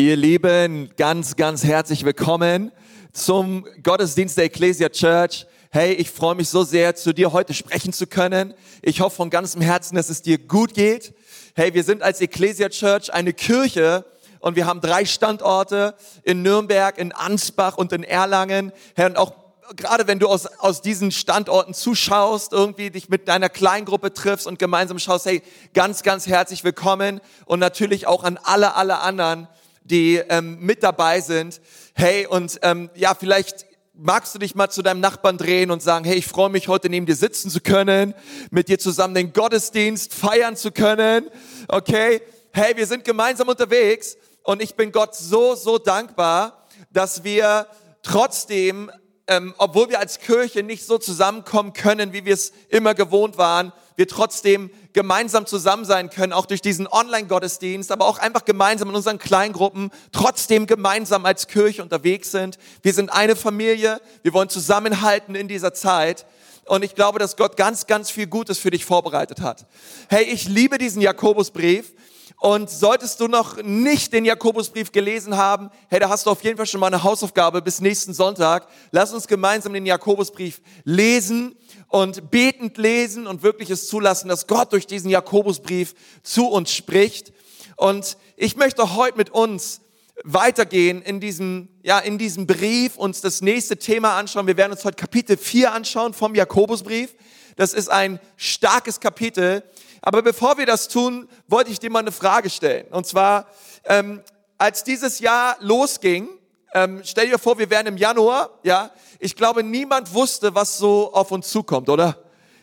Ihr Lieben, ganz, ganz herzlich willkommen zum Gottesdienst der Ecclesia Church. Hey, ich freue mich so sehr, zu dir heute sprechen zu können. Ich hoffe von ganzem Herzen, dass es dir gut geht. Hey, wir sind als Ecclesia Church eine Kirche und wir haben drei Standorte in Nürnberg, in Ansbach und in Erlangen. Hey, und auch gerade wenn du aus, aus diesen Standorten zuschaust, irgendwie dich mit deiner Kleingruppe triffst und gemeinsam schaust, hey, ganz, ganz herzlich willkommen und natürlich auch an alle, alle anderen, die ähm, mit dabei sind. Hey, und ähm, ja, vielleicht magst du dich mal zu deinem Nachbarn drehen und sagen, hey, ich freue mich, heute neben dir sitzen zu können, mit dir zusammen den Gottesdienst feiern zu können. Okay? Hey, wir sind gemeinsam unterwegs und ich bin Gott so, so dankbar, dass wir trotzdem, ähm, obwohl wir als Kirche nicht so zusammenkommen können, wie wir es immer gewohnt waren, wir trotzdem gemeinsam zusammen sein können, auch durch diesen Online-Gottesdienst, aber auch einfach gemeinsam in unseren Kleingruppen, trotzdem gemeinsam als Kirche unterwegs sind. Wir sind eine Familie, wir wollen zusammenhalten in dieser Zeit. Und ich glaube, dass Gott ganz, ganz viel Gutes für dich vorbereitet hat. Hey, ich liebe diesen Jakobusbrief. Und solltest du noch nicht den Jakobusbrief gelesen haben, hey, da hast du auf jeden Fall schon mal eine Hausaufgabe bis nächsten Sonntag. Lass uns gemeinsam den Jakobusbrief lesen und betend lesen und wirklich es zulassen, dass Gott durch diesen Jakobusbrief zu uns spricht. Und ich möchte heute mit uns weitergehen in diesem, ja, in diesem Brief, uns das nächste Thema anschauen. Wir werden uns heute Kapitel 4 anschauen vom Jakobusbrief. Das ist ein starkes Kapitel. Aber bevor wir das tun, wollte ich dir mal eine Frage stellen. Und zwar, ähm, als dieses Jahr losging, ähm, stell dir vor, wir wären im Januar, ja. Ich glaube, niemand wusste, was so auf uns zukommt, oder?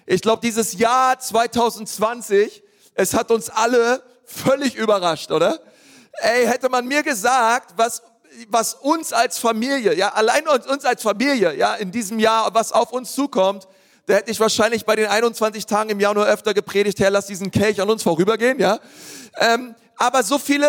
Ich glaube, dieses Jahr 2020, es hat uns alle völlig überrascht, oder? Ey, hätte man mir gesagt, was was uns als Familie, ja, allein uns als Familie, ja, in diesem Jahr, was auf uns zukommt, da hätte ich wahrscheinlich bei den 21 Tagen im Januar öfter gepredigt, Herr, lass diesen Kelch an uns vorübergehen, ja. Ähm, aber so viele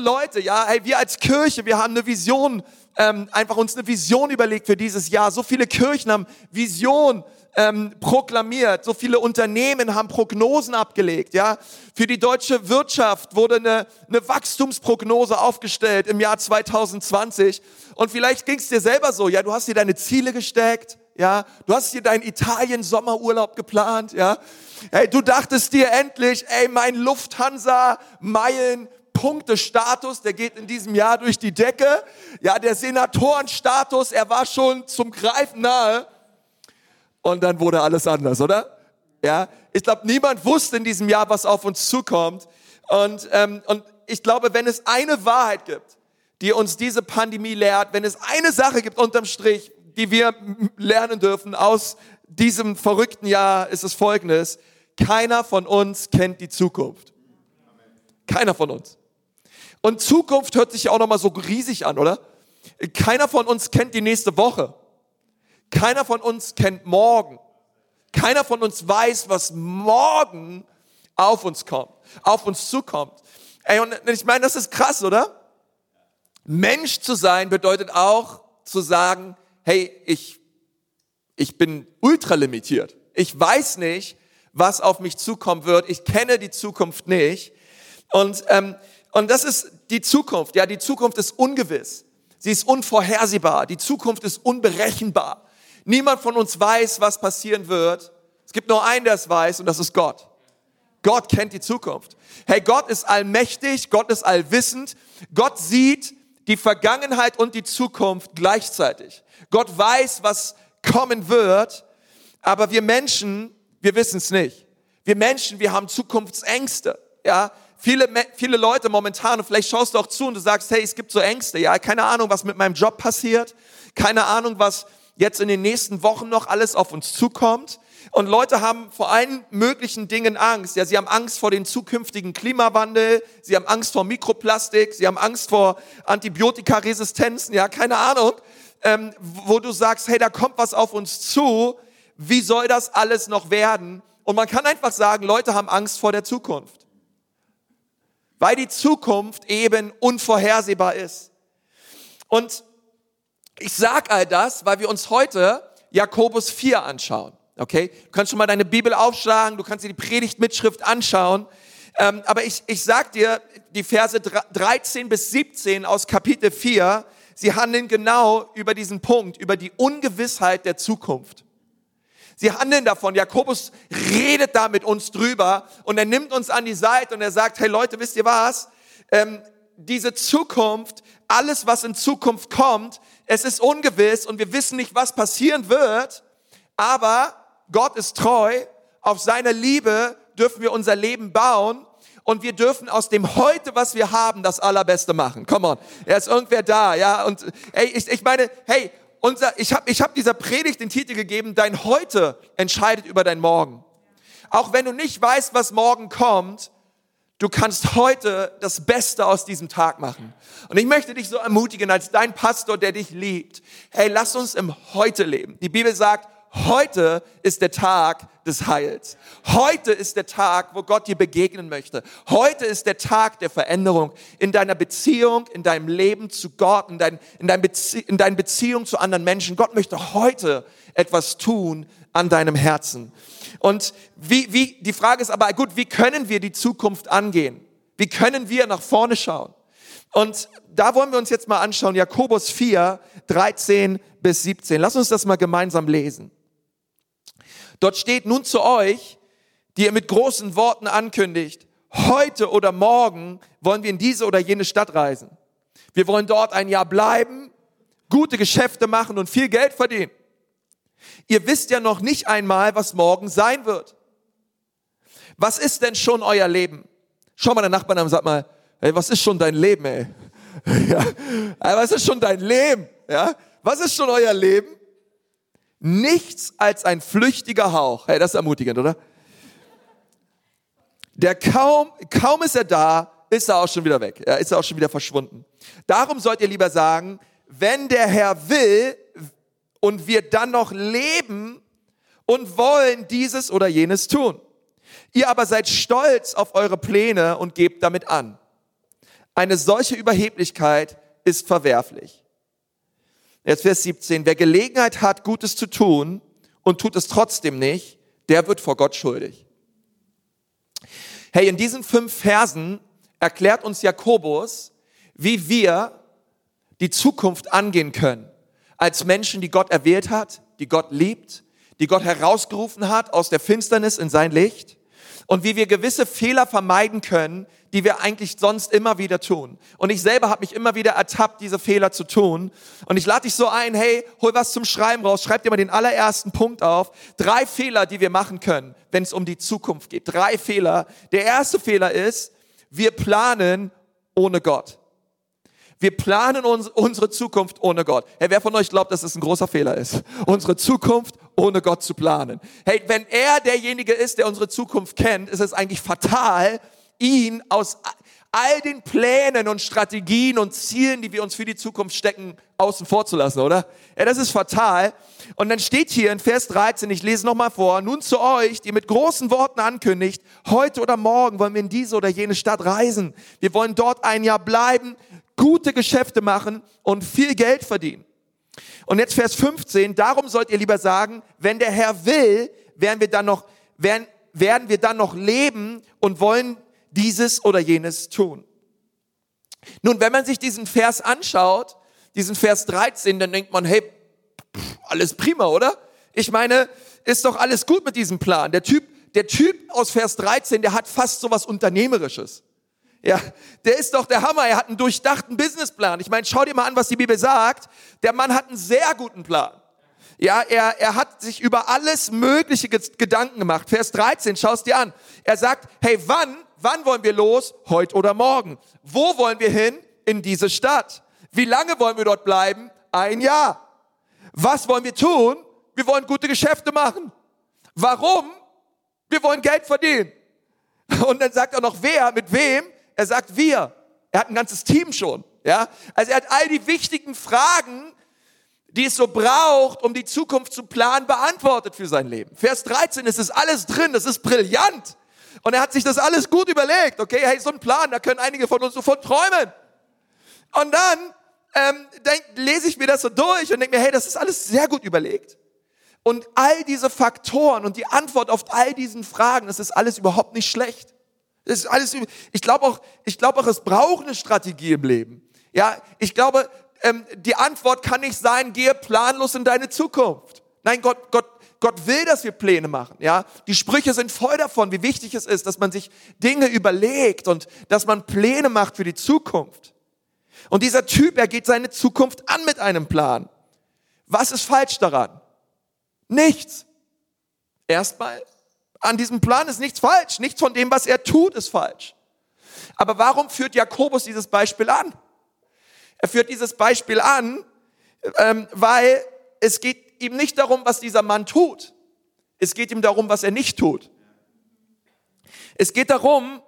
Leute, ja, hey, wir als Kirche, wir haben eine Vision, ähm, einfach uns eine Vision überlegt für dieses Jahr. So viele Kirchen haben Vision ähm, proklamiert, so viele Unternehmen haben Prognosen abgelegt, ja. Für die deutsche Wirtschaft wurde eine, eine Wachstumsprognose aufgestellt im Jahr 2020. Und vielleicht ging es dir selber so, ja, du hast dir deine Ziele gesteckt, ja, du hast dir deinen Italien-Sommerurlaub geplant, ja. Hey, du dachtest dir endlich, ey, mein Lufthansa-Meilen Punktestatus, der geht in diesem Jahr durch die Decke. Ja, der Senatorenstatus, er war schon zum Greifen nahe. Und dann wurde alles anders, oder? Ja, ich glaube, niemand wusste in diesem Jahr, was auf uns zukommt. Und, ähm, und ich glaube, wenn es eine Wahrheit gibt, die uns diese Pandemie lehrt, wenn es eine Sache gibt unterm Strich, die wir lernen dürfen aus diesem verrückten Jahr, ist es folgendes. Keiner von uns kennt die Zukunft. Keiner von uns. Und Zukunft hört sich ja auch nochmal so riesig an, oder? Keiner von uns kennt die nächste Woche. Keiner von uns kennt morgen. Keiner von uns weiß, was morgen auf uns kommt, auf uns zukommt. Ey, und ich meine, das ist krass, oder? Mensch zu sein bedeutet auch zu sagen, hey, ich, ich bin ultralimitiert. Ich weiß nicht, was auf mich zukommen wird. Ich kenne die Zukunft nicht. Und, ähm, und das ist die Zukunft. Ja, die Zukunft ist ungewiss. Sie ist unvorhersehbar. Die Zukunft ist unberechenbar. Niemand von uns weiß, was passieren wird. Es gibt nur einen, der es weiß, und das ist Gott. Gott kennt die Zukunft. Hey, Gott ist allmächtig, Gott ist allwissend. Gott sieht die Vergangenheit und die Zukunft gleichzeitig. Gott weiß, was kommen wird, aber wir Menschen, wir wissen es nicht. Wir Menschen, wir haben Zukunftsängste. Ja, viele, viele Leute momentan, und vielleicht schaust du auch zu und du sagst, hey, es gibt so Ängste. Ja, keine Ahnung, was mit meinem Job passiert. Keine Ahnung, was jetzt in den nächsten Wochen noch alles auf uns zukommt. Und Leute haben vor allen möglichen Dingen Angst. Ja, sie haben Angst vor dem zukünftigen Klimawandel, sie haben Angst vor Mikroplastik, sie haben Angst vor Antibiotikaresistenzen, ja, keine Ahnung, ähm, wo du sagst, hey, da kommt was auf uns zu. Wie soll das alles noch werden? Und man kann einfach sagen, Leute haben Angst vor der Zukunft. Weil die Zukunft eben unvorhersehbar ist. Und ich sag all das, weil wir uns heute Jakobus 4 anschauen. Okay? Du kannst schon mal deine Bibel aufschlagen, du kannst dir die Predigtmitschrift anschauen. Ähm, aber ich, ich sag dir, die Verse 13 bis 17 aus Kapitel 4, sie handeln genau über diesen Punkt, über die Ungewissheit der Zukunft. Sie handeln davon. Jakobus redet da mit uns drüber und er nimmt uns an die Seite und er sagt, hey Leute, wisst ihr was? Ähm, diese Zukunft, alles was in Zukunft kommt, es ist ungewiss und wir wissen nicht, was passieren wird, aber Gott ist treu, auf seine Liebe dürfen wir unser Leben bauen und wir dürfen aus dem heute, was wir haben, das Allerbeste machen. Come on, er ist irgendwer da, ja? Und hey, ich, ich meine, hey, unser, ich habe ich hab dieser Predigt den Titel gegeben, dein Heute entscheidet über dein Morgen. Auch wenn du nicht weißt, was morgen kommt, du kannst heute das Beste aus diesem Tag machen. Und ich möchte dich so ermutigen als dein Pastor, der dich liebt. Hey, lass uns im Heute leben. Die Bibel sagt, Heute ist der Tag des Heils. Heute ist der Tag, wo Gott dir begegnen möchte. Heute ist der Tag der Veränderung in deiner Beziehung, in deinem Leben zu Gott, in, dein, in, dein Bezie in deinen Beziehungen zu anderen Menschen. Gott möchte heute etwas tun an deinem Herzen. Und wie, wie, die Frage ist aber, gut, wie können wir die Zukunft angehen? Wie können wir nach vorne schauen? Und da wollen wir uns jetzt mal anschauen, Jakobus 4, 13 bis 17. Lass uns das mal gemeinsam lesen. Dort steht nun zu euch, die ihr mit großen Worten ankündigt, heute oder morgen wollen wir in diese oder jene Stadt reisen. Wir wollen dort ein Jahr bleiben, gute Geschäfte machen und viel Geld verdienen. Ihr wisst ja noch nicht einmal, was morgen sein wird. Was ist denn schon euer Leben? Schau mal den Nachbarn an und sag mal, hey, was ist schon dein Leben, ey? Ja, was ist schon dein Leben? Ja, was ist schon euer Leben? Nichts als ein flüchtiger Hauch. Hey, das ist ermutigend, oder? Der kaum, kaum ist er da, ist er auch schon wieder weg. Ja, ist er auch schon wieder verschwunden. Darum sollt ihr lieber sagen, wenn der Herr will und wir dann noch leben und wollen dieses oder jenes tun. Ihr aber seid stolz auf eure Pläne und gebt damit an. Eine solche Überheblichkeit ist verwerflich. Jetzt Vers 17. Wer Gelegenheit hat, Gutes zu tun und tut es trotzdem nicht, der wird vor Gott schuldig. Hey, in diesen fünf Versen erklärt uns Jakobus, wie wir die Zukunft angehen können. Als Menschen, die Gott erwählt hat, die Gott liebt, die Gott herausgerufen hat aus der Finsternis in sein Licht und wie wir gewisse Fehler vermeiden können, die wir eigentlich sonst immer wieder tun. Und ich selber habe mich immer wieder ertappt, diese Fehler zu tun. Und ich lade dich so ein, hey, hol was zum Schreiben raus, schreib dir mal den allerersten Punkt auf. Drei Fehler, die wir machen können, wenn es um die Zukunft geht. Drei Fehler. Der erste Fehler ist, wir planen ohne Gott. Wir planen uns, unsere Zukunft ohne Gott. Hey, wer von euch glaubt, dass es ein großer Fehler ist? Unsere Zukunft ohne Gott zu planen. Hey, wenn er derjenige ist, der unsere Zukunft kennt, ist es eigentlich fatal, ihn aus all den Plänen und Strategien und Zielen, die wir uns für die Zukunft stecken, außen vor zu lassen, oder? Ja, das ist fatal. Und dann steht hier in Vers 13, ich lese nochmal vor, nun zu euch, die mit großen Worten ankündigt, heute oder morgen wollen wir in diese oder jene Stadt reisen. Wir wollen dort ein Jahr bleiben, gute Geschäfte machen und viel Geld verdienen. Und jetzt Vers 15, darum sollt ihr lieber sagen, wenn der Herr will, werden wir dann noch, werden, werden wir dann noch leben und wollen dieses oder jenes tun. Nun, wenn man sich diesen Vers anschaut, diesen Vers 13, dann denkt man, hey, alles prima, oder? Ich meine, ist doch alles gut mit diesem Plan. Der Typ, der Typ aus Vers 13, der hat fast so was Unternehmerisches. Ja, der ist doch der Hammer. Er hat einen durchdachten Businessplan. Ich meine, schau dir mal an, was die Bibel sagt. Der Mann hat einen sehr guten Plan. Ja, er, er hat sich über alles Mögliche Gedanken gemacht. Vers 13, schau es dir an. Er sagt, hey, wann Wann wollen wir los? Heute oder morgen. Wo wollen wir hin? In diese Stadt. Wie lange wollen wir dort bleiben? Ein Jahr. Was wollen wir tun? Wir wollen gute Geschäfte machen. Warum? Wir wollen Geld verdienen. Und dann sagt er noch wer, mit wem? Er sagt wir. Er hat ein ganzes Team schon. Ja? Also er hat all die wichtigen Fragen, die es so braucht, um die Zukunft zu planen, beantwortet für sein Leben. Vers 13 ist es alles drin, das ist brillant. Und er hat sich das alles gut überlegt. Okay, hey, so ein Plan, da können einige von uns sofort träumen. Und dann ähm, denk, lese ich mir das so durch und denke mir, hey, das ist alles sehr gut überlegt. Und all diese Faktoren und die Antwort auf all diesen Fragen, das ist alles überhaupt nicht schlecht. Das ist alles, ich glaube auch, ich glaube auch, es braucht eine Strategie im Leben. Ja, ich glaube, ähm, die Antwort kann nicht sein, gehe planlos in deine Zukunft. Nein, Gott, Gott, Gott will, dass wir Pläne machen. Ja, die Sprüche sind voll davon, wie wichtig es ist, dass man sich Dinge überlegt und dass man Pläne macht für die Zukunft. Und dieser Typ, er geht seine Zukunft an mit einem Plan. Was ist falsch daran? Nichts. Erstmal, an diesem Plan ist nichts falsch. Nichts von dem, was er tut, ist falsch. Aber warum führt Jakobus dieses Beispiel an? Er führt dieses Beispiel an, ähm, weil es geht ihm nicht darum, was dieser Mann tut. Es geht ihm darum, was er nicht tut. Es geht darum,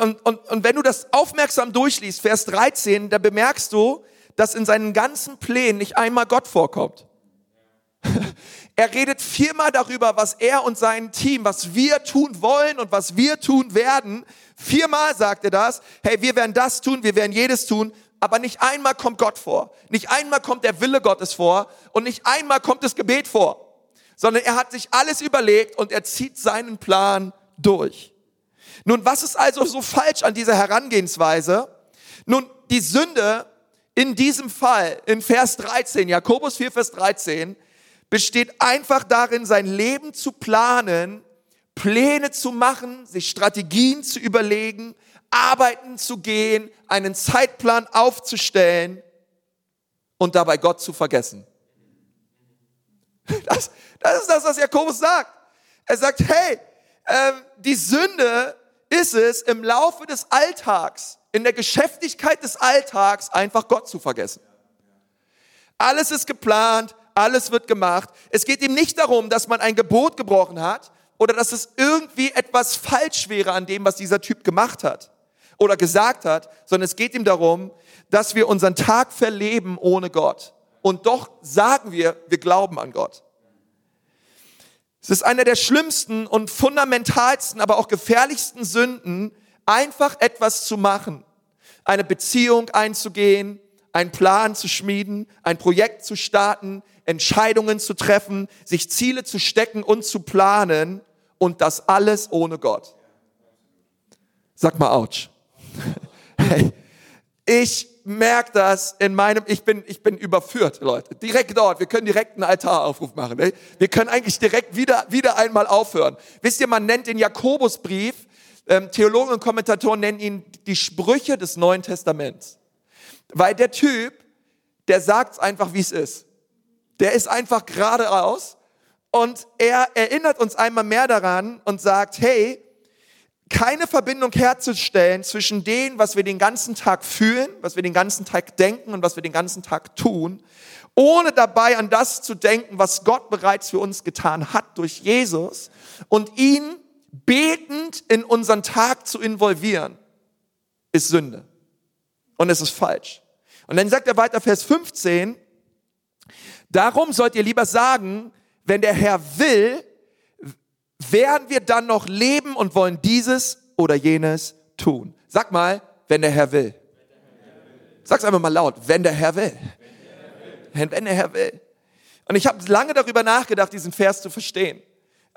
und, und, und wenn du das aufmerksam durchliest, Vers 13, da bemerkst du, dass in seinen ganzen Plänen nicht einmal Gott vorkommt. Er redet viermal darüber, was er und sein Team, was wir tun wollen und was wir tun werden. Viermal sagt er das. Hey, wir werden das tun, wir werden jedes tun. Aber nicht einmal kommt Gott vor. Nicht einmal kommt der Wille Gottes vor. Und nicht einmal kommt das Gebet vor. Sondern er hat sich alles überlegt und er zieht seinen Plan durch. Nun, was ist also so falsch an dieser Herangehensweise? Nun, die Sünde in diesem Fall, in Vers 13, Jakobus 4, Vers 13, besteht einfach darin, sein Leben zu planen, Pläne zu machen, sich Strategien zu überlegen, arbeiten zu gehen, einen Zeitplan aufzustellen und dabei Gott zu vergessen. Das, das ist das, was Jakobus sagt. Er sagt, hey, äh, die Sünde ist es, im Laufe des Alltags, in der Geschäftigkeit des Alltags, einfach Gott zu vergessen. Alles ist geplant, alles wird gemacht. Es geht ihm nicht darum, dass man ein Gebot gebrochen hat oder dass es irgendwie etwas falsch wäre an dem, was dieser Typ gemacht hat oder gesagt hat, sondern es geht ihm darum, dass wir unseren Tag verleben ohne Gott. Und doch sagen wir, wir glauben an Gott. Es ist einer der schlimmsten und fundamentalsten, aber auch gefährlichsten Sünden, einfach etwas zu machen, eine Beziehung einzugehen, einen Plan zu schmieden, ein Projekt zu starten, Entscheidungen zu treffen, sich Ziele zu stecken und zu planen und das alles ohne Gott. Sag mal, ouch. Hey, ich merke das in meinem, ich bin, ich bin überführt, Leute. Direkt dort. Wir können direkt einen Altaraufruf machen. Ey. Wir können eigentlich direkt wieder, wieder einmal aufhören. Wisst ihr, man nennt den Jakobusbrief, ähm, Theologen und Kommentatoren nennen ihn die Sprüche des Neuen Testaments. Weil der Typ, der sagt einfach, wie es ist. Der ist einfach gerade raus und er erinnert uns einmal mehr daran und sagt, hey, keine Verbindung herzustellen zwischen dem, was wir den ganzen Tag fühlen, was wir den ganzen Tag denken und was wir den ganzen Tag tun, ohne dabei an das zu denken, was Gott bereits für uns getan hat durch Jesus und ihn betend in unseren Tag zu involvieren, ist Sünde. Und es ist falsch. Und dann sagt er weiter, Vers 15, darum sollt ihr lieber sagen, wenn der Herr will, werden wir dann noch leben und wollen dieses oder jenes tun? Sag mal, wenn der Herr will. Sag's einfach mal laut, wenn der Herr will. Wenn der Herr will. Und ich habe lange darüber nachgedacht, diesen Vers zu verstehen.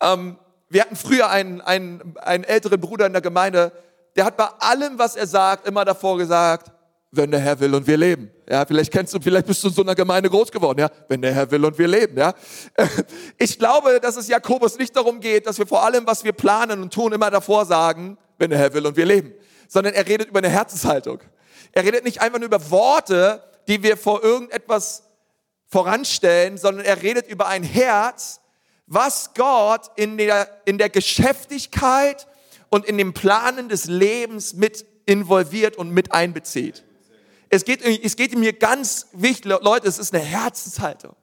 Ähm, wir hatten früher einen, einen, einen älteren Bruder in der Gemeinde, der hat bei allem, was er sagt, immer davor gesagt, wenn der Herr will und wir leben. Ja, vielleicht kennst du, vielleicht bist du in so einer Gemeinde groß geworden, ja, wenn der Herr will und wir leben, ja. Ich glaube, dass es Jakobus nicht darum geht, dass wir vor allem, was wir planen und tun, immer davor sagen, wenn der Herr will und wir leben, sondern er redet über eine Herzenshaltung. Er redet nicht einfach nur über Worte, die wir vor irgendetwas voranstellen, sondern er redet über ein Herz, was Gott in der, in der Geschäftigkeit und in dem Planen des Lebens mit involviert und mit einbezieht. Es geht, es geht mir ganz wichtig, Leute, es ist eine Herzenshaltung.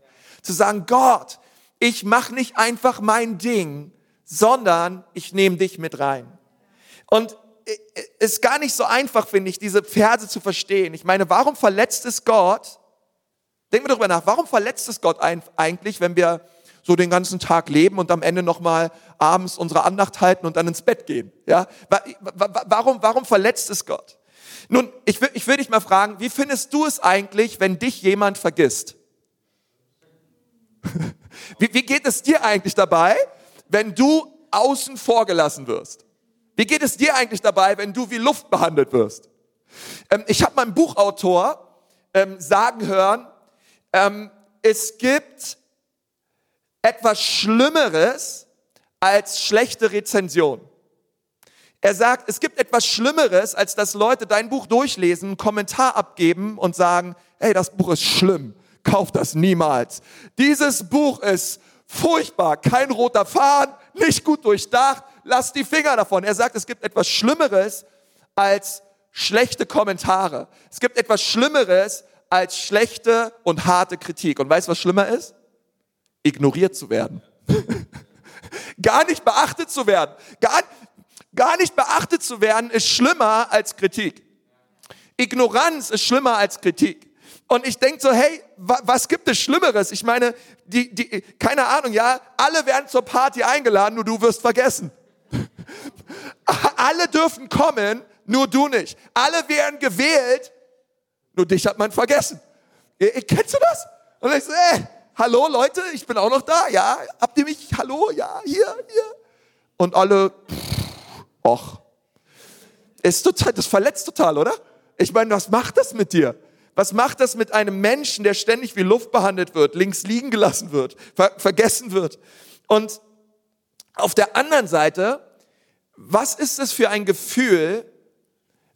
Zu sagen, Gott, ich mache nicht einfach mein Ding, sondern ich nehme dich mit rein. Und es ist gar nicht so einfach, finde ich, diese Verse zu verstehen. Ich meine, warum verletzt es Gott? Denken wir darüber nach, warum verletzt es Gott eigentlich, wenn wir so den ganzen Tag leben und am Ende nochmal abends unsere Andacht halten und dann ins Bett gehen? Ja? Warum, warum verletzt es Gott? Nun, ich will, ich will dich mal fragen, wie findest du es eigentlich, wenn dich jemand vergisst? wie, wie geht es dir eigentlich dabei, wenn du außen vor gelassen wirst? Wie geht es dir eigentlich dabei, wenn du wie Luft behandelt wirst? Ähm, ich habe meinen Buchautor ähm, sagen hören, ähm, es gibt etwas Schlimmeres als schlechte Rezension. Er sagt, es gibt etwas Schlimmeres, als dass Leute dein Buch durchlesen, einen Kommentar abgeben und sagen, hey, das Buch ist schlimm, kauf das niemals. Dieses Buch ist furchtbar, kein roter Faden, nicht gut durchdacht, lass die Finger davon. Er sagt, es gibt etwas Schlimmeres als schlechte Kommentare. Es gibt etwas Schlimmeres als schlechte und harte Kritik. Und weißt du, was schlimmer ist? Ignoriert zu werden. gar nicht beachtet zu werden. Gar, gar nicht beachtet zu werden ist schlimmer als Kritik. Ignoranz ist schlimmer als Kritik. Und ich denke so, hey, was gibt es Schlimmeres? Ich meine, die, die, keine Ahnung, ja, alle werden zur Party eingeladen, nur du wirst vergessen. alle dürfen kommen, nur du nicht. Alle werden gewählt, nur dich hat man vergessen. Kennst du das? Und ich so, ey, hallo Leute, ich bin auch noch da, ja, habt ihr mich, hallo, ja, hier, hier. Und alle, och, ist total, das verletzt total, oder? Ich meine, was macht das mit dir? Was macht das mit einem Menschen, der ständig wie Luft behandelt wird, links liegen gelassen wird, ver vergessen wird? Und auf der anderen Seite, was ist es für ein Gefühl,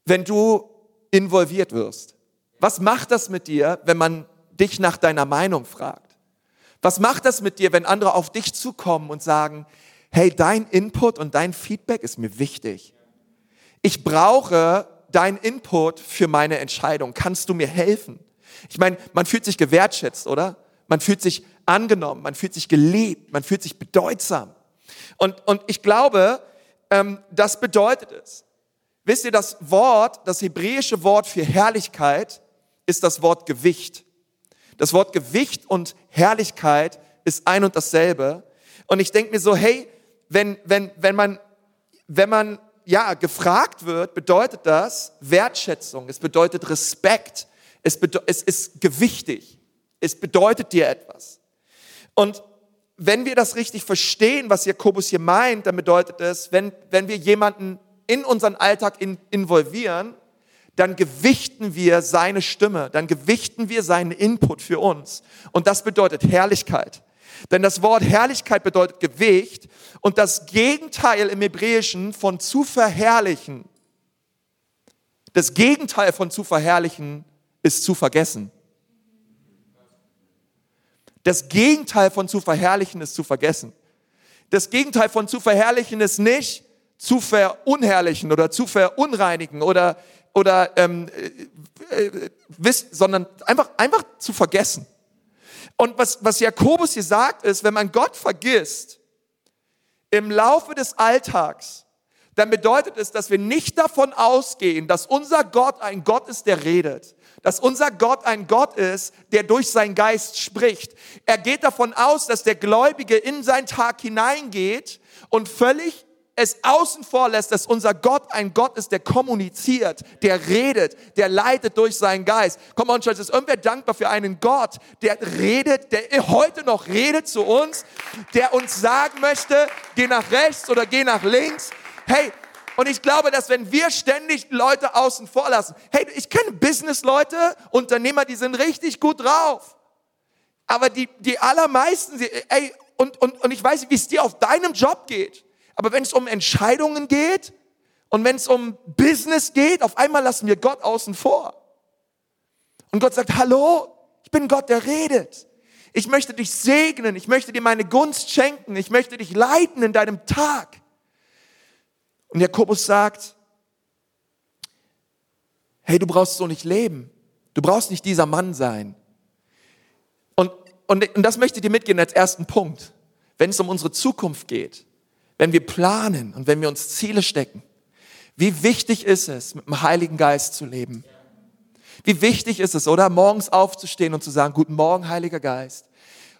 wenn du involviert wirst? Was macht das mit dir, wenn man dich nach deiner Meinung fragt? Was macht das mit dir, wenn andere auf dich zukommen und sagen, hey, dein Input und dein Feedback ist mir wichtig. Ich brauche dein Input für meine Entscheidung? Kannst du mir helfen? Ich meine, man fühlt sich gewertschätzt, oder? Man fühlt sich angenommen, man fühlt sich geliebt, man fühlt sich bedeutsam. Und, und ich glaube, ähm, das bedeutet es. Wisst ihr, das Wort, das hebräische Wort für Herrlichkeit ist das Wort Gewicht. Das Wort Gewicht und Herrlichkeit ist ein und dasselbe. Und ich denke mir so, hey, wenn, wenn, wenn man, wenn man ja, gefragt wird, bedeutet das Wertschätzung, es bedeutet Respekt, es, bedeutet, es ist gewichtig, es bedeutet dir etwas. Und wenn wir das richtig verstehen, was Jakobus hier meint, dann bedeutet es, wenn, wenn wir jemanden in unseren Alltag in, involvieren, dann gewichten wir seine Stimme, dann gewichten wir seinen Input für uns. Und das bedeutet Herrlichkeit. Denn das Wort Herrlichkeit bedeutet Gewicht und das Gegenteil im Hebräischen von zu verherrlichen. Das Gegenteil von zu verherrlichen ist zu vergessen. Das Gegenteil von zu verherrlichen ist zu vergessen. Das Gegenteil von zu verherrlichen ist nicht zu verunherrlichen oder zu verunreinigen oder, oder ähm, äh, äh, sondern einfach, einfach zu vergessen. Und was, was Jakobus hier sagt, ist, wenn man Gott vergisst im Laufe des Alltags, dann bedeutet es, dass wir nicht davon ausgehen, dass unser Gott ein Gott ist, der redet. Dass unser Gott ein Gott ist, der durch seinen Geist spricht. Er geht davon aus, dass der Gläubige in seinen Tag hineingeht und völlig es außen vor lässt, dass unser Gott ein Gott ist, der kommuniziert, der redet, der leitet durch seinen Geist. Komm on, Church, ist irgendwer dankbar für einen Gott, der redet, der heute noch redet zu uns, der uns sagen möchte, geh nach rechts oder geh nach links. Hey, und ich glaube, dass wenn wir ständig Leute außen vor lassen, hey, ich kenne Business-Leute, Unternehmer, die sind richtig gut drauf. Aber die, die allermeisten, ey, und, und, und ich weiß nicht, wie es dir auf deinem Job geht. Aber wenn es um Entscheidungen geht und wenn es um Business geht, auf einmal lassen wir Gott außen vor. Und Gott sagt, hallo, ich bin Gott, der redet. Ich möchte dich segnen, ich möchte dir meine Gunst schenken, ich möchte dich leiten in deinem Tag. Und Jakobus sagt, hey, du brauchst so nicht leben. Du brauchst nicht dieser Mann sein. Und, und, und das möchte ich dir mitgehen als ersten Punkt. Wenn es um unsere Zukunft geht, wenn wir planen und wenn wir uns Ziele stecken, wie wichtig ist es, mit dem Heiligen Geist zu leben? Wie wichtig ist es, oder morgens aufzustehen und zu sagen, guten Morgen, Heiliger Geist.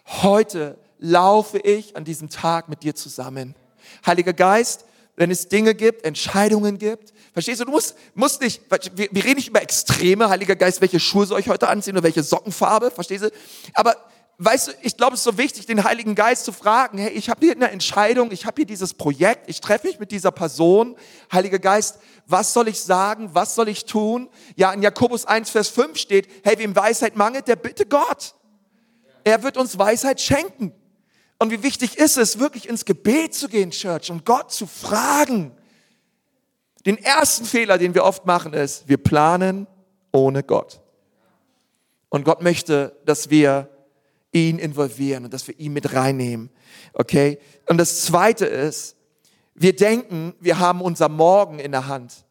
Heute laufe ich an diesem Tag mit dir zusammen. Heiliger Geist, wenn es Dinge gibt, Entscheidungen gibt, verstehst du, du musst, musst nicht, wir, wir reden nicht über Extreme, Heiliger Geist, welche Schuhe soll ich heute anziehen oder welche Sockenfarbe, verstehst du? Aber weißt du, ich glaube, es ist so wichtig, den Heiligen Geist zu fragen, hey, ich habe hier eine Entscheidung, ich habe hier dieses Projekt, ich treffe mich mit dieser Person. Heiliger Geist, was soll ich sagen, was soll ich tun? Ja, in Jakobus 1, Vers 5 steht, hey, wem Weisheit mangelt, der bitte Gott. Er wird uns Weisheit schenken. Und wie wichtig ist es, wirklich ins Gebet zu gehen, Church, und Gott zu fragen. Den ersten Fehler, den wir oft machen, ist, wir planen ohne Gott. Und Gott möchte, dass wir ihn involvieren und dass wir ihn mit reinnehmen. Okay? Und das zweite ist, wir denken, wir haben unser Morgen in der Hand.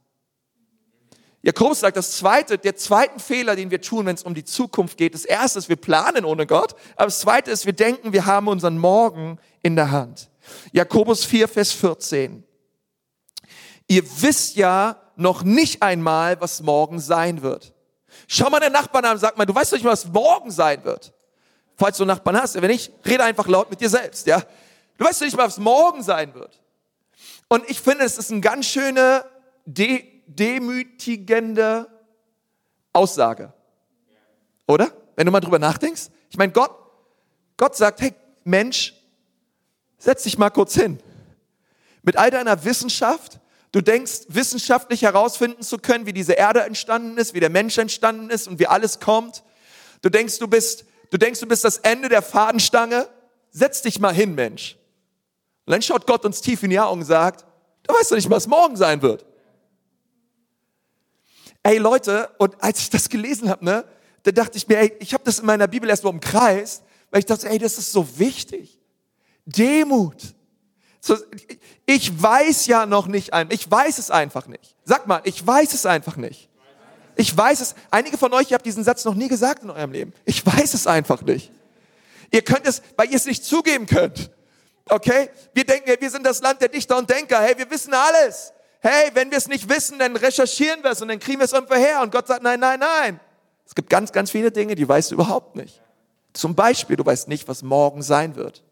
Jakobus sagt, das zweite, der zweite Fehler, den wir tun, wenn es um die Zukunft geht, das erste ist, wir planen ohne Gott, aber das zweite ist, wir denken, wir haben unseren Morgen in der Hand. Jakobus 4, Vers 14. Ihr wisst ja noch nicht einmal, was morgen sein wird. Schau mal den Nachbarn an und sag mal, du weißt doch nicht mal, was morgen sein wird. Falls du Nachbarn hast, wenn nicht, rede einfach laut mit dir selbst, ja. Du weißt nicht mal, was morgen sein wird. Und ich finde, es ist eine ganz schöne, de demütigende Aussage. Oder? Wenn du mal drüber nachdenkst. Ich meine, Gott, Gott sagt, hey, Mensch, setz dich mal kurz hin. Mit all deiner Wissenschaft, du denkst, wissenschaftlich herausfinden zu können, wie diese Erde entstanden ist, wie der Mensch entstanden ist und wie alles kommt. Du denkst, du bist, du denkst, du bist das Ende der Fadenstange. Setz dich mal hin, Mensch. Und dann schaut Gott uns tief in die Augen und sagt, du weißt doch nicht, was morgen sein wird. Ey Leute, und als ich das gelesen habe, ne, da dachte ich mir, ey, ich habe das in meiner Bibel erst mal umkreist, weil ich dachte, ey, das ist so wichtig. Demut. Ich weiß ja noch nicht, ich weiß es einfach nicht. Sag mal, ich weiß es einfach nicht. Ich weiß es. Einige von euch, ihr habt diesen Satz noch nie gesagt in eurem Leben. Ich weiß es einfach nicht. Ihr könnt es, weil ihr es nicht zugeben könnt. Okay? Wir denken, wir sind das Land der Dichter und Denker. Hey, wir wissen alles. Hey, wenn wir es nicht wissen, dann recherchieren wir es und dann kriegen wir es irgendwo her. Und Gott sagt, nein, nein, nein. Es gibt ganz, ganz viele Dinge, die weißt du überhaupt nicht. Zum Beispiel, du weißt nicht, was morgen sein wird.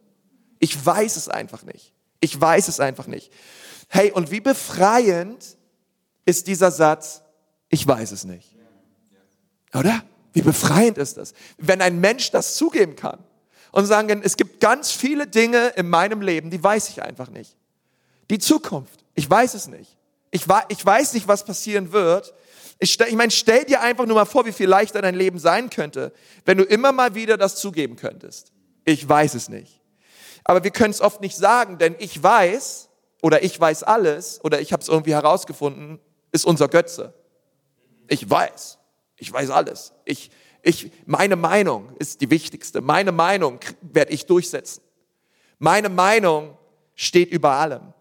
Ich weiß es einfach nicht. Ich weiß es einfach nicht. Hey, und wie befreiend ist dieser Satz, ich weiß es nicht. Oder? Wie befreiend ist das? Wenn ein Mensch das zugeben kann und sagen, es gibt ganz viele Dinge in meinem Leben, die weiß ich einfach nicht. Die Zukunft, ich weiß es nicht. Ich, ich weiß nicht, was passieren wird. Ich, ich meine, stell dir einfach nur mal vor, wie viel leichter dein Leben sein könnte, wenn du immer mal wieder das zugeben könntest. Ich weiß es nicht. Aber wir können es oft nicht sagen, denn ich weiß oder ich weiß alles oder ich habe es irgendwie herausgefunden, ist unser Götze. Ich weiß. Ich weiß alles. Ich, ich, meine Meinung ist die wichtigste. Meine Meinung werde ich durchsetzen. Meine Meinung steht über allem.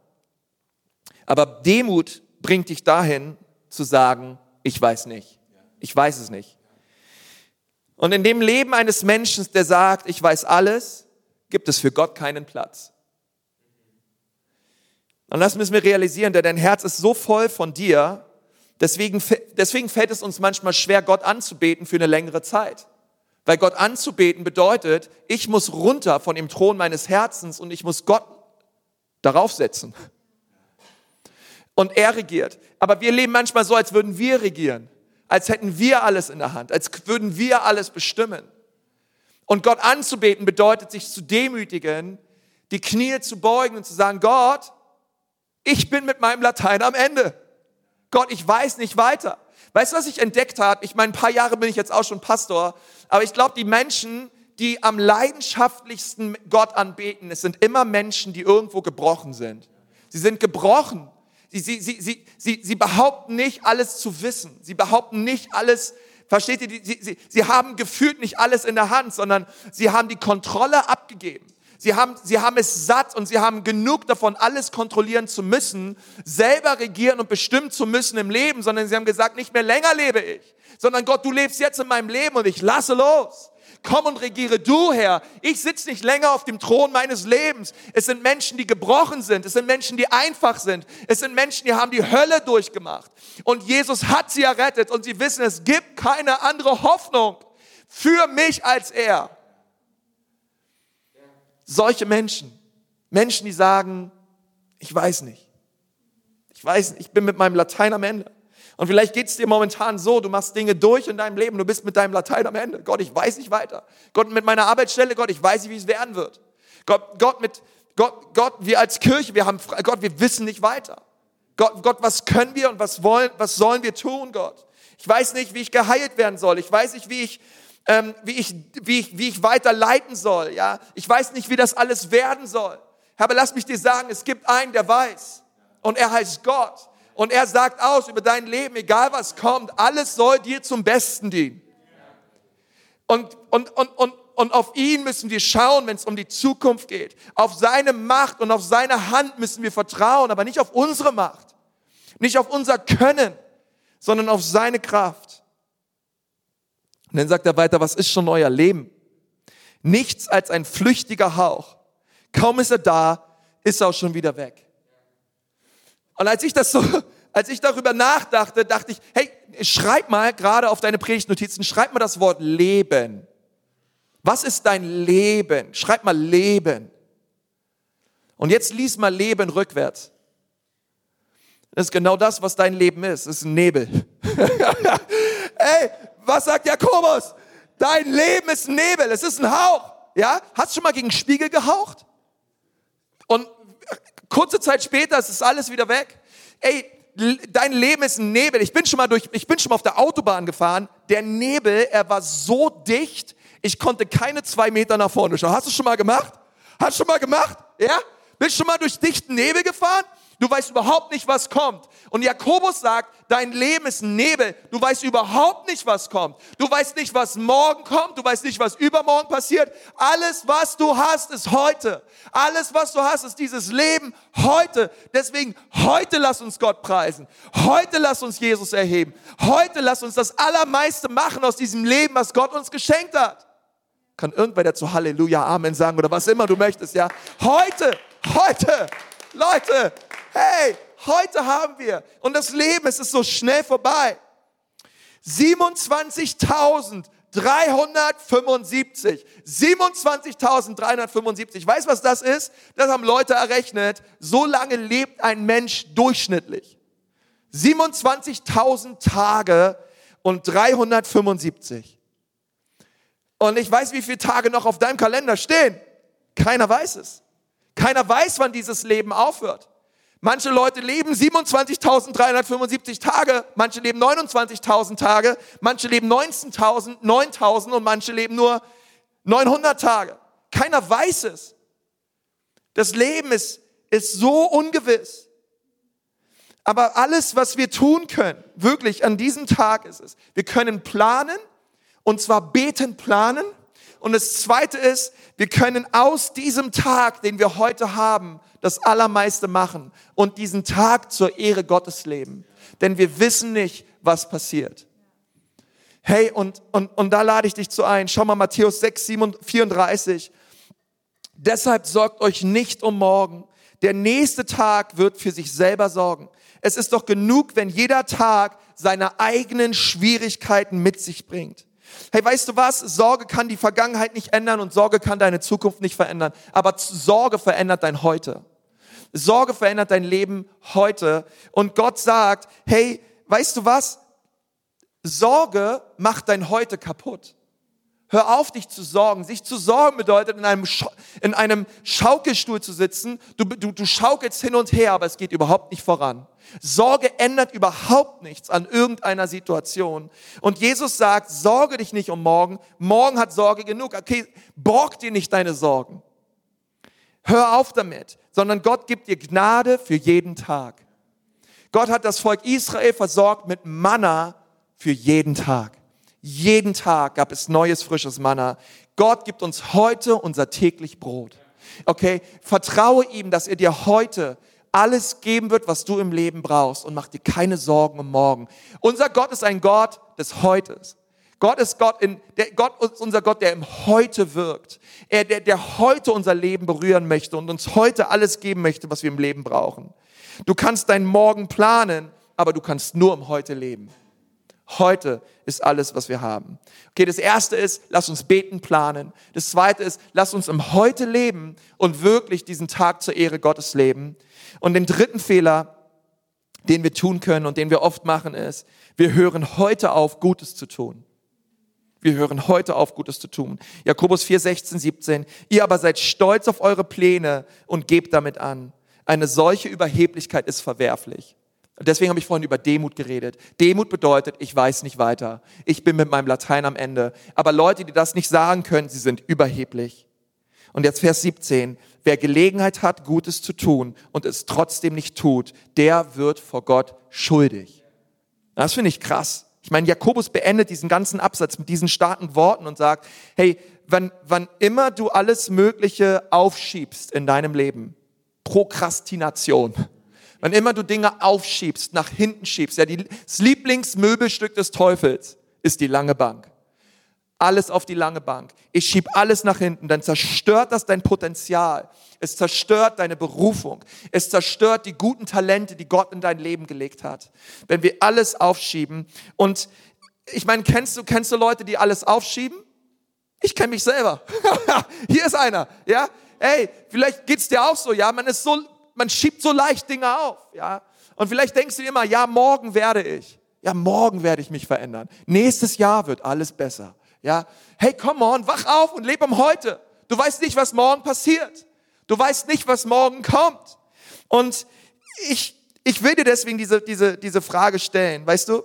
Aber Demut bringt dich dahin zu sagen, ich weiß nicht. Ich weiß es nicht. Und in dem Leben eines Menschen, der sagt, ich weiß alles, gibt es für Gott keinen Platz. Und das müssen wir realisieren, denn dein Herz ist so voll von dir, Deswegen, deswegen fällt es uns manchmal schwer, Gott anzubeten für eine längere Zeit. Weil Gott anzubeten bedeutet, ich muss runter von dem Thron meines Herzens und ich muss Gott darauf setzen. Und er regiert. Aber wir leben manchmal so, als würden wir regieren. Als hätten wir alles in der Hand. Als würden wir alles bestimmen. Und Gott anzubeten bedeutet, sich zu demütigen, die Knie zu beugen und zu sagen, Gott, ich bin mit meinem Latein am Ende. Gott, ich weiß nicht weiter. Weißt du, was ich entdeckt habe? Ich meine, ein paar Jahre bin ich jetzt auch schon Pastor, aber ich glaube, die Menschen, die am leidenschaftlichsten Gott anbeten, es sind immer Menschen, die irgendwo gebrochen sind. Sie sind gebrochen. Sie, sie, sie, sie, sie, sie behaupten nicht alles zu wissen. Sie behaupten nicht alles, versteht ihr, sie, sie, sie haben gefühlt nicht alles in der Hand, sondern sie haben die Kontrolle abgegeben. Sie haben, sie haben es satt und sie haben genug davon, alles kontrollieren zu müssen, selber regieren und bestimmen zu müssen im Leben, sondern sie haben gesagt, nicht mehr länger lebe ich, sondern Gott, du lebst jetzt in meinem Leben und ich lasse los. Komm und regiere du, Herr. Ich sitze nicht länger auf dem Thron meines Lebens. Es sind Menschen, die gebrochen sind. Es sind Menschen, die einfach sind. Es sind Menschen, die haben die Hölle durchgemacht. Und Jesus hat sie errettet und sie wissen, es gibt keine andere Hoffnung für mich als er solche Menschen, Menschen, die sagen, ich weiß nicht. Ich weiß nicht, ich bin mit meinem Latein am Ende. Und vielleicht geht es dir momentan so, du machst Dinge durch in deinem Leben, du bist mit deinem Latein am Ende. Gott, ich weiß nicht weiter. Gott, mit meiner Arbeitsstelle, Gott, ich weiß nicht, wie es werden wird. Gott, Gott, mit, Gott, Gott, wir als Kirche, wir haben, Gott, wir wissen nicht weiter. Gott, Gott, was können wir und was wollen, was sollen wir tun, Gott? Ich weiß nicht, wie ich geheilt werden soll. Ich weiß nicht, wie ich, ähm, wie ich, wie ich, wie ich weiter leiten soll. Ja, ich weiß nicht, wie das alles werden soll. Aber lass mich dir sagen, es gibt einen, der weiß. Und er heißt Gott. Und er sagt aus über dein Leben, egal was kommt, alles soll dir zum Besten dienen. Und, und, und, und, und auf ihn müssen wir schauen, wenn es um die Zukunft geht. Auf seine Macht und auf seine Hand müssen wir vertrauen, aber nicht auf unsere Macht, nicht auf unser Können, sondern auf seine Kraft. Und dann sagt er weiter, was ist schon euer Leben? Nichts als ein flüchtiger Hauch. Kaum ist er da, ist er auch schon wieder weg. Und als ich das so, als ich darüber nachdachte, dachte ich, hey, schreib mal gerade auf deine Predigtnotizen, schreib mal das Wort Leben. Was ist dein Leben? Schreib mal Leben. Und jetzt lies mal Leben rückwärts. Das ist genau das, was dein Leben ist. Es ist ein Nebel. Ey, was sagt Jakobus? Dein Leben ist Nebel. Es ist ein Hauch. Ja? Hast du schon mal gegen Spiegel gehaucht? Und kurze Zeit später ist es alles wieder weg. Ey, dein Leben ist ein Nebel. Ich bin schon mal durch, ich bin schon mal auf der Autobahn gefahren. Der Nebel, er war so dicht, ich konnte keine zwei Meter nach vorne schauen. Hast du schon mal gemacht? Hast du schon mal gemacht? Ja? Bist schon mal durch dichten Nebel gefahren? Du weißt überhaupt nicht, was kommt. Und Jakobus sagt, dein Leben ist ein Nebel. Du weißt überhaupt nicht, was kommt. Du weißt nicht, was morgen kommt. Du weißt nicht, was übermorgen passiert. Alles, was du hast, ist heute. Alles, was du hast, ist dieses Leben heute. Deswegen heute lass uns Gott preisen. Heute lass uns Jesus erheben. Heute lass uns das Allermeiste machen aus diesem Leben, was Gott uns geschenkt hat. Kann irgendwer dazu Halleluja, Amen sagen oder was immer du möchtest, ja? Heute, heute, Leute, hey, heute haben wir. Und das Leben, es ist so schnell vorbei. 27.375. 27.375. Weißt du, was das ist? Das haben Leute errechnet. So lange lebt ein Mensch durchschnittlich. 27.000 Tage und 375. Und ich weiß, wie viele Tage noch auf deinem Kalender stehen. Keiner weiß es. Keiner weiß, wann dieses Leben aufhört. Manche Leute leben 27.375 Tage, manche leben 29.000 Tage, manche leben 19.000, 9.000 und manche leben nur 900 Tage. Keiner weiß es. Das Leben ist, ist so ungewiss. Aber alles, was wir tun können, wirklich an diesem Tag ist es, wir können planen und zwar beten planen. Und das zweite ist, wir können aus diesem Tag, den wir heute haben, das Allermeiste machen und diesen Tag zur Ehre Gottes leben. Denn wir wissen nicht, was passiert. Hey, und, und, und da lade ich dich zu ein. Schau mal Matthäus 6, 34. Deshalb sorgt euch nicht um morgen. Der nächste Tag wird für sich selber sorgen. Es ist doch genug, wenn jeder Tag seine eigenen Schwierigkeiten mit sich bringt. Hey, weißt du was? Sorge kann die Vergangenheit nicht ändern und Sorge kann deine Zukunft nicht verändern. Aber Sorge verändert dein Heute. Sorge verändert dein Leben heute. Und Gott sagt, hey, weißt du was? Sorge macht dein Heute kaputt. Hör auf, dich zu sorgen. Sich zu sorgen bedeutet, in einem, Sch in einem Schaukelstuhl zu sitzen. Du, du, du schaukelst hin und her, aber es geht überhaupt nicht voran. Sorge ändert überhaupt nichts an irgendeiner Situation. Und Jesus sagt, sorge dich nicht um morgen. Morgen hat Sorge genug. Okay, borg dir nicht deine Sorgen. Hör auf damit, sondern Gott gibt dir Gnade für jeden Tag. Gott hat das Volk Israel versorgt mit Manna für jeden Tag. Jeden Tag gab es neues, frisches Manna. Gott gibt uns heute unser täglich Brot. Okay? Vertraue ihm, dass er dir heute alles geben wird, was du im Leben brauchst und mach dir keine Sorgen um morgen. Unser Gott ist ein Gott des Heutes. Gott ist Gott in, der Gott ist unser Gott, der im Heute wirkt. Er, der, der heute unser Leben berühren möchte und uns heute alles geben möchte, was wir im Leben brauchen. Du kannst deinen Morgen planen, aber du kannst nur im Heute leben. Heute ist alles, was wir haben. Okay, das erste ist, lass uns beten, planen. Das zweite ist, lass uns im Heute leben und wirklich diesen Tag zur Ehre Gottes leben. Und den dritten Fehler, den wir tun können und den wir oft machen, ist, wir hören heute auf, Gutes zu tun. Wir hören heute auf, Gutes zu tun. Jakobus 4, 16, 17. Ihr aber seid stolz auf eure Pläne und gebt damit an. Eine solche Überheblichkeit ist verwerflich. Deswegen habe ich vorhin über Demut geredet. Demut bedeutet, ich weiß nicht weiter. Ich bin mit meinem Latein am Ende. Aber Leute, die das nicht sagen können, sie sind überheblich. Und jetzt Vers 17. Wer Gelegenheit hat, Gutes zu tun und es trotzdem nicht tut, der wird vor Gott schuldig. Das finde ich krass. Ich meine, Jakobus beendet diesen ganzen Absatz mit diesen starken Worten und sagt, hey, wann, wann immer du alles Mögliche aufschiebst in deinem Leben, Prokrastination, wann immer du Dinge aufschiebst, nach hinten schiebst, ja, die, das Lieblingsmöbelstück des Teufels ist die lange Bank. Alles auf die lange Bank. Ich schieb alles nach hinten, dann zerstört das dein Potenzial. Es zerstört deine Berufung. Es zerstört die guten Talente, die Gott in dein Leben gelegt hat. Wenn wir alles aufschieben und ich meine, kennst du, kennst du Leute, die alles aufschieben? Ich kenne mich selber. Hier ist einer, ja? Ey, vielleicht geht's dir auch so, ja? Man ist so, man schiebt so leicht Dinge auf, ja? Und vielleicht denkst du immer, ja, morgen werde ich. Ja, morgen werde ich mich verändern. Nächstes Jahr wird alles besser. Ja, hey, come on, wach auf und leb am Heute. Du weißt nicht, was morgen passiert. Du weißt nicht, was morgen kommt. Und ich, ich will dir deswegen diese, diese, diese Frage stellen, weißt du?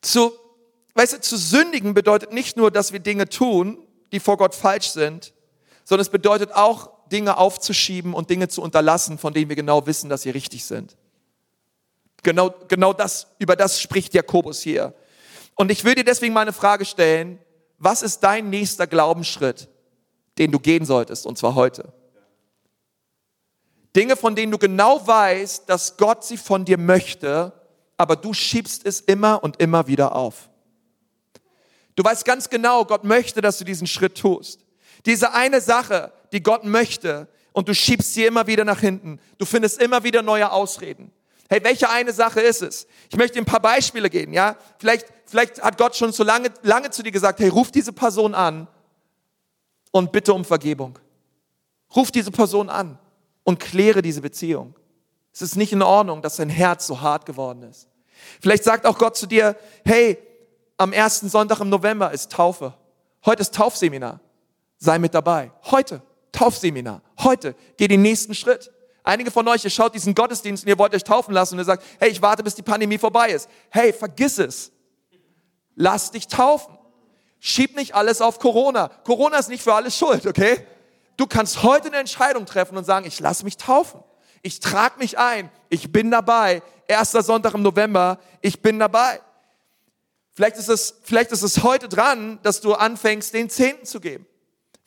Zu, weißt du, zu sündigen bedeutet nicht nur, dass wir Dinge tun, die vor Gott falsch sind, sondern es bedeutet auch, Dinge aufzuschieben und Dinge zu unterlassen, von denen wir genau wissen, dass sie richtig sind. Genau, genau das, über das spricht Jakobus hier. Und ich will dir deswegen mal eine Frage stellen. Was ist dein nächster Glaubensschritt? den du gehen solltest, und zwar heute. Dinge, von denen du genau weißt, dass Gott sie von dir möchte, aber du schiebst es immer und immer wieder auf. Du weißt ganz genau, Gott möchte, dass du diesen Schritt tust. Diese eine Sache, die Gott möchte, und du schiebst sie immer wieder nach hinten. Du findest immer wieder neue Ausreden. Hey, welche eine Sache ist es? Ich möchte dir ein paar Beispiele geben, ja? Vielleicht, vielleicht hat Gott schon so lange, lange zu dir gesagt, hey, ruf diese Person an und bitte um Vergebung. Ruf diese Person an und kläre diese Beziehung. Es ist nicht in Ordnung, dass dein Herz so hart geworden ist. Vielleicht sagt auch Gott zu dir, hey, am ersten Sonntag im November ist Taufe. Heute ist Taufseminar. Sei mit dabei. Heute. Taufseminar. Heute. Geh den nächsten Schritt. Einige von euch, ihr schaut diesen Gottesdienst und ihr wollt euch taufen lassen und ihr sagt, hey, ich warte, bis die Pandemie vorbei ist. Hey, vergiss es. Lass dich taufen. Schieb nicht alles auf Corona. Corona ist nicht für alles schuld, okay? Du kannst heute eine Entscheidung treffen und sagen, ich lasse mich taufen. Ich trage mich ein. Ich bin dabei. Erster Sonntag im November. Ich bin dabei. Vielleicht ist es, vielleicht ist es heute dran, dass du anfängst, den Zehnten zu geben.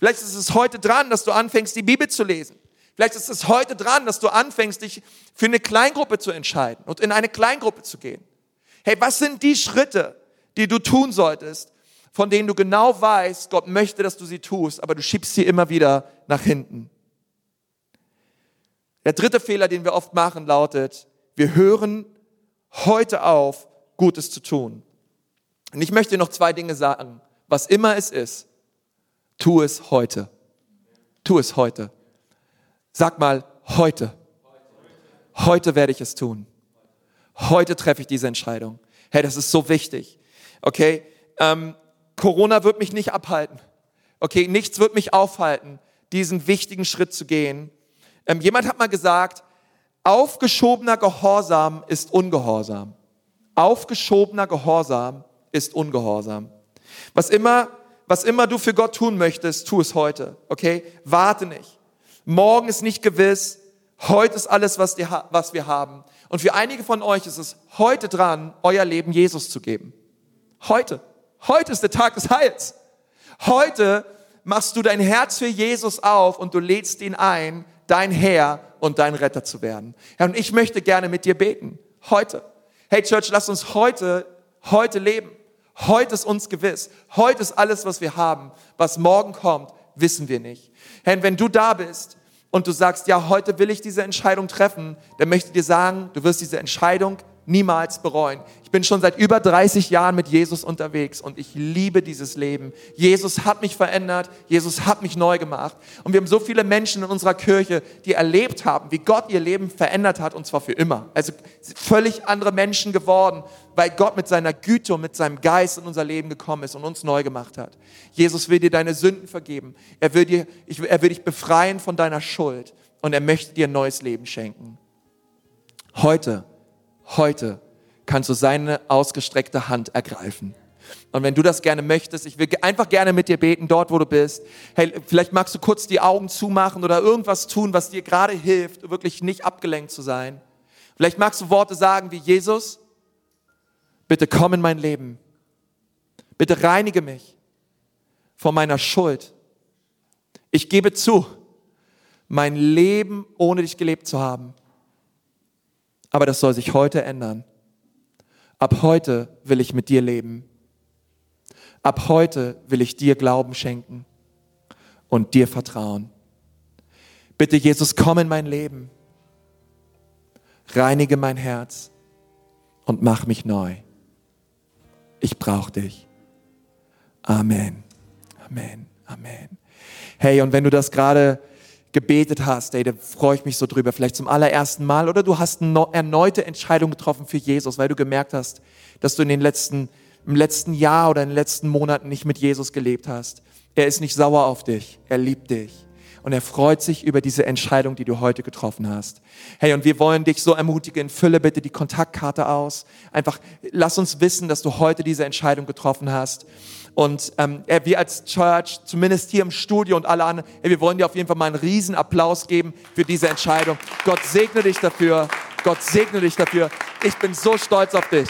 Vielleicht ist es heute dran, dass du anfängst, die Bibel zu lesen. Vielleicht ist es heute dran, dass du anfängst, dich für eine Kleingruppe zu entscheiden und in eine Kleingruppe zu gehen. Hey, was sind die Schritte, die du tun solltest, von denen du genau weißt, Gott möchte, dass du sie tust, aber du schiebst sie immer wieder nach hinten. Der dritte Fehler, den wir oft machen, lautet, wir hören heute auf, Gutes zu tun. Und ich möchte noch zwei Dinge sagen. Was immer es ist, tu es heute. Tu es heute. Sag mal, heute. Heute werde ich es tun. Heute treffe ich diese Entscheidung. Hey, das ist so wichtig. Okay? Ähm, Corona wird mich nicht abhalten. Okay, nichts wird mich aufhalten, diesen wichtigen Schritt zu gehen. Ähm, jemand hat mal gesagt, aufgeschobener Gehorsam ist Ungehorsam. Aufgeschobener Gehorsam ist Ungehorsam. Was immer, was immer du für Gott tun möchtest, tu es heute. Okay? Warte nicht. Morgen ist nicht gewiss. Heute ist alles, was, die, was wir haben. Und für einige von euch ist es heute dran, euer Leben Jesus zu geben. Heute. Heute ist der Tag des Heils. Heute machst du dein Herz für Jesus auf und du lädst ihn ein, dein Herr und dein Retter zu werden. Herr, und ich möchte gerne mit dir beten. Heute. Hey Church, lass uns heute, heute leben. Heute ist uns gewiss. Heute ist alles, was wir haben. Was morgen kommt, wissen wir nicht. Herr, wenn du da bist und du sagst, ja, heute will ich diese Entscheidung treffen, dann möchte ich dir sagen, du wirst diese Entscheidung niemals bereuen. Ich bin schon seit über 30 Jahren mit Jesus unterwegs und ich liebe dieses Leben. Jesus hat mich verändert, Jesus hat mich neu gemacht. Und wir haben so viele Menschen in unserer Kirche, die erlebt haben, wie Gott ihr Leben verändert hat und zwar für immer. Also völlig andere Menschen geworden, weil Gott mit seiner Güte und mit seinem Geist in unser Leben gekommen ist und uns neu gemacht hat. Jesus will dir deine Sünden vergeben. Er will, dir, er will dich befreien von deiner Schuld und er möchte dir ein neues Leben schenken. Heute heute kannst du seine ausgestreckte Hand ergreifen. Und wenn du das gerne möchtest, ich will einfach gerne mit dir beten, dort wo du bist. Hey, vielleicht magst du kurz die Augen zumachen oder irgendwas tun, was dir gerade hilft, wirklich nicht abgelenkt zu sein. Vielleicht magst du Worte sagen wie Jesus, bitte komm in mein Leben. Bitte reinige mich von meiner Schuld. Ich gebe zu, mein Leben ohne dich gelebt zu haben. Aber das soll sich heute ändern. Ab heute will ich mit dir leben. Ab heute will ich dir Glauben schenken und dir vertrauen. Bitte, Jesus, komm in mein Leben. Reinige mein Herz und mach mich neu. Ich brauche dich. Amen. Amen. Amen. Hey, und wenn du das gerade gebetet hast, ey, da freue ich mich so drüber, vielleicht zum allerersten Mal, oder du hast eine erneute Entscheidung getroffen für Jesus, weil du gemerkt hast, dass du in den letzten, im letzten Jahr oder in den letzten Monaten nicht mit Jesus gelebt hast. Er ist nicht sauer auf dich, er liebt dich. Und er freut sich über diese Entscheidung, die du heute getroffen hast. Hey, und wir wollen dich so ermutigen, fülle bitte die Kontaktkarte aus. Einfach, lass uns wissen, dass du heute diese Entscheidung getroffen hast. Und ähm, wir als Church, zumindest hier im Studio und alle anderen, wir wollen dir auf jeden Fall mal einen riesen Applaus geben für diese Entscheidung. Gott segne dich dafür. Gott segne dich dafür. Ich bin so stolz auf dich.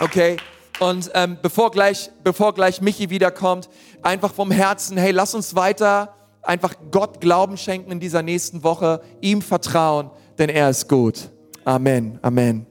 Okay? Und ähm, bevor, gleich, bevor gleich Michi wiederkommt, einfach vom Herzen, hey, lass uns weiter einfach Gott Glauben schenken in dieser nächsten Woche, ihm vertrauen, denn er ist gut. Amen. Amen.